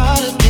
try to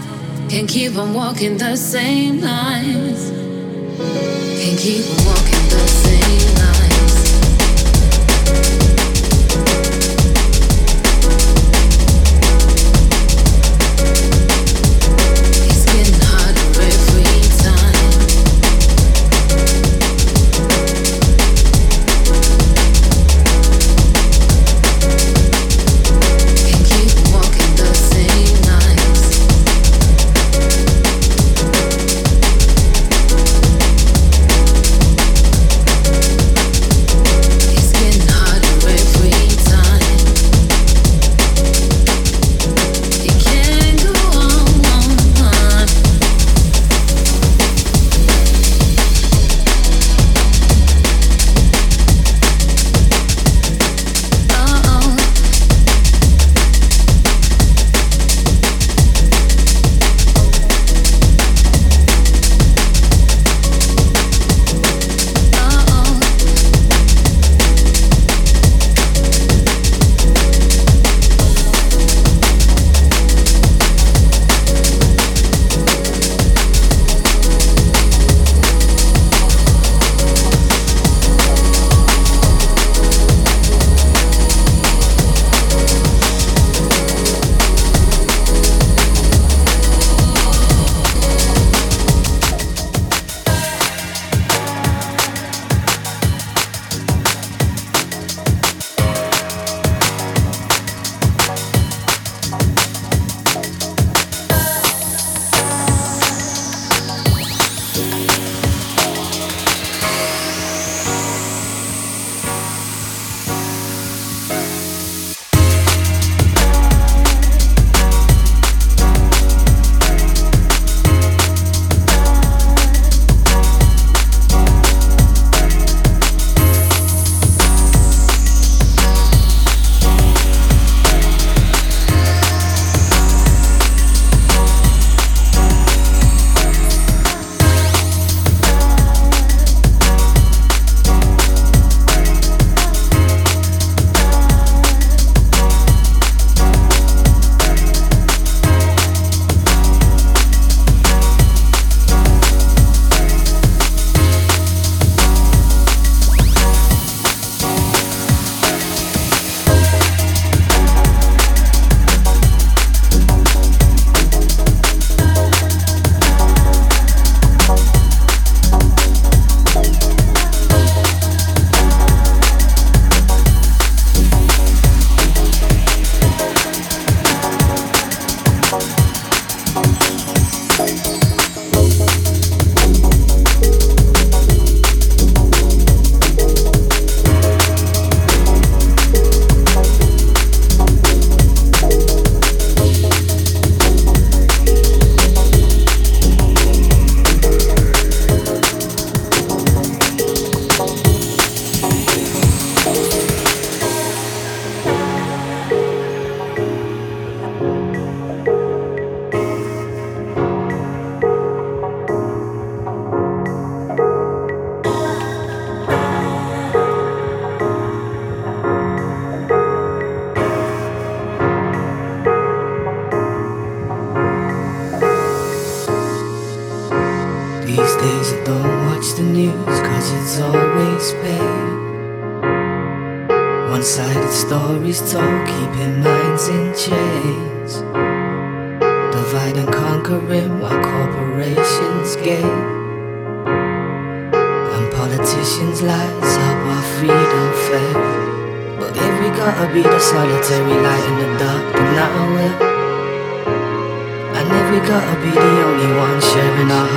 Can't keep on walking the same lines. Can't keep on walking the same lines.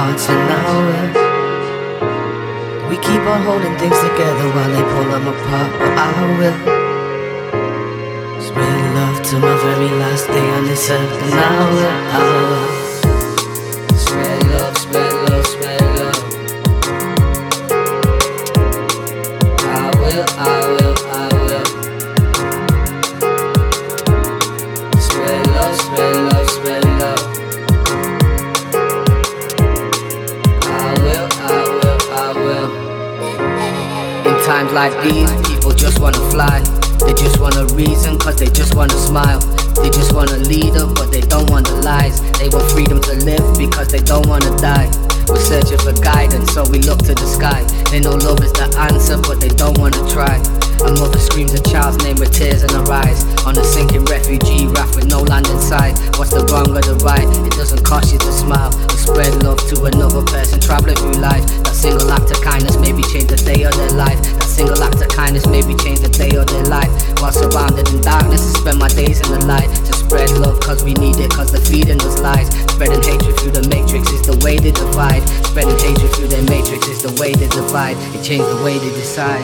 hearts are now We keep on holding things together while they pull them apart, but I will spread love to my very last day on this earth, and I will, I will. Like these, people just wanna fly. They just want a reason, cause they just wanna smile. They just want a leader, but they don't want the lies. They want freedom to live because they don't wanna die. We're searching for guidance, so we look to the sky. They know love is the answer, but they don't wanna try. A mother screams a child's name with tears in her eyes. On a sinking refugee raft with no land in sight. What's the wrong or the right? It doesn't cost you to smile. Or spread love to another person traveling through life. That single act of kindness maybe change the day of their life. Single act of kindness maybe change the day or their life. While surrounded in darkness, I spend my days in the light. To spread love cause we need it, cause the feeding was lies. Spreading hatred through the matrix is the way they divide. Spreading hatred through their matrix is the way they divide. It changed the way they decide.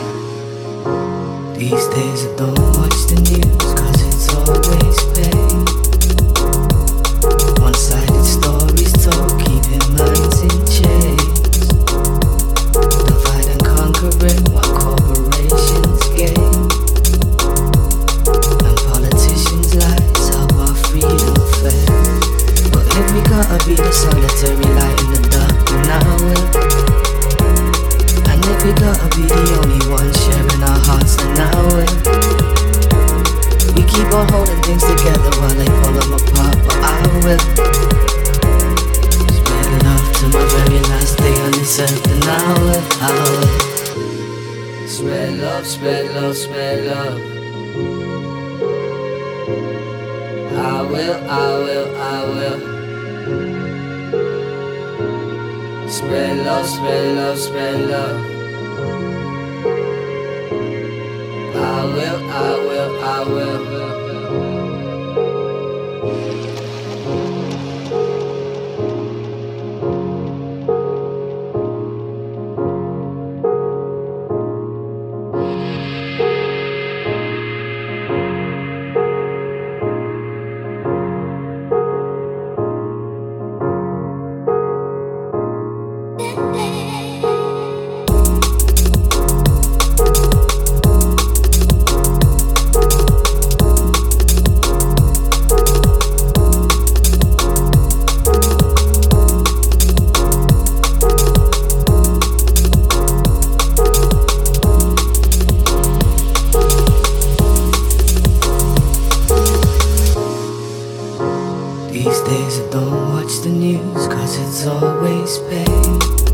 These days I don't watch the news cause it's always pain. These days I don't watch the news cause it's always pain.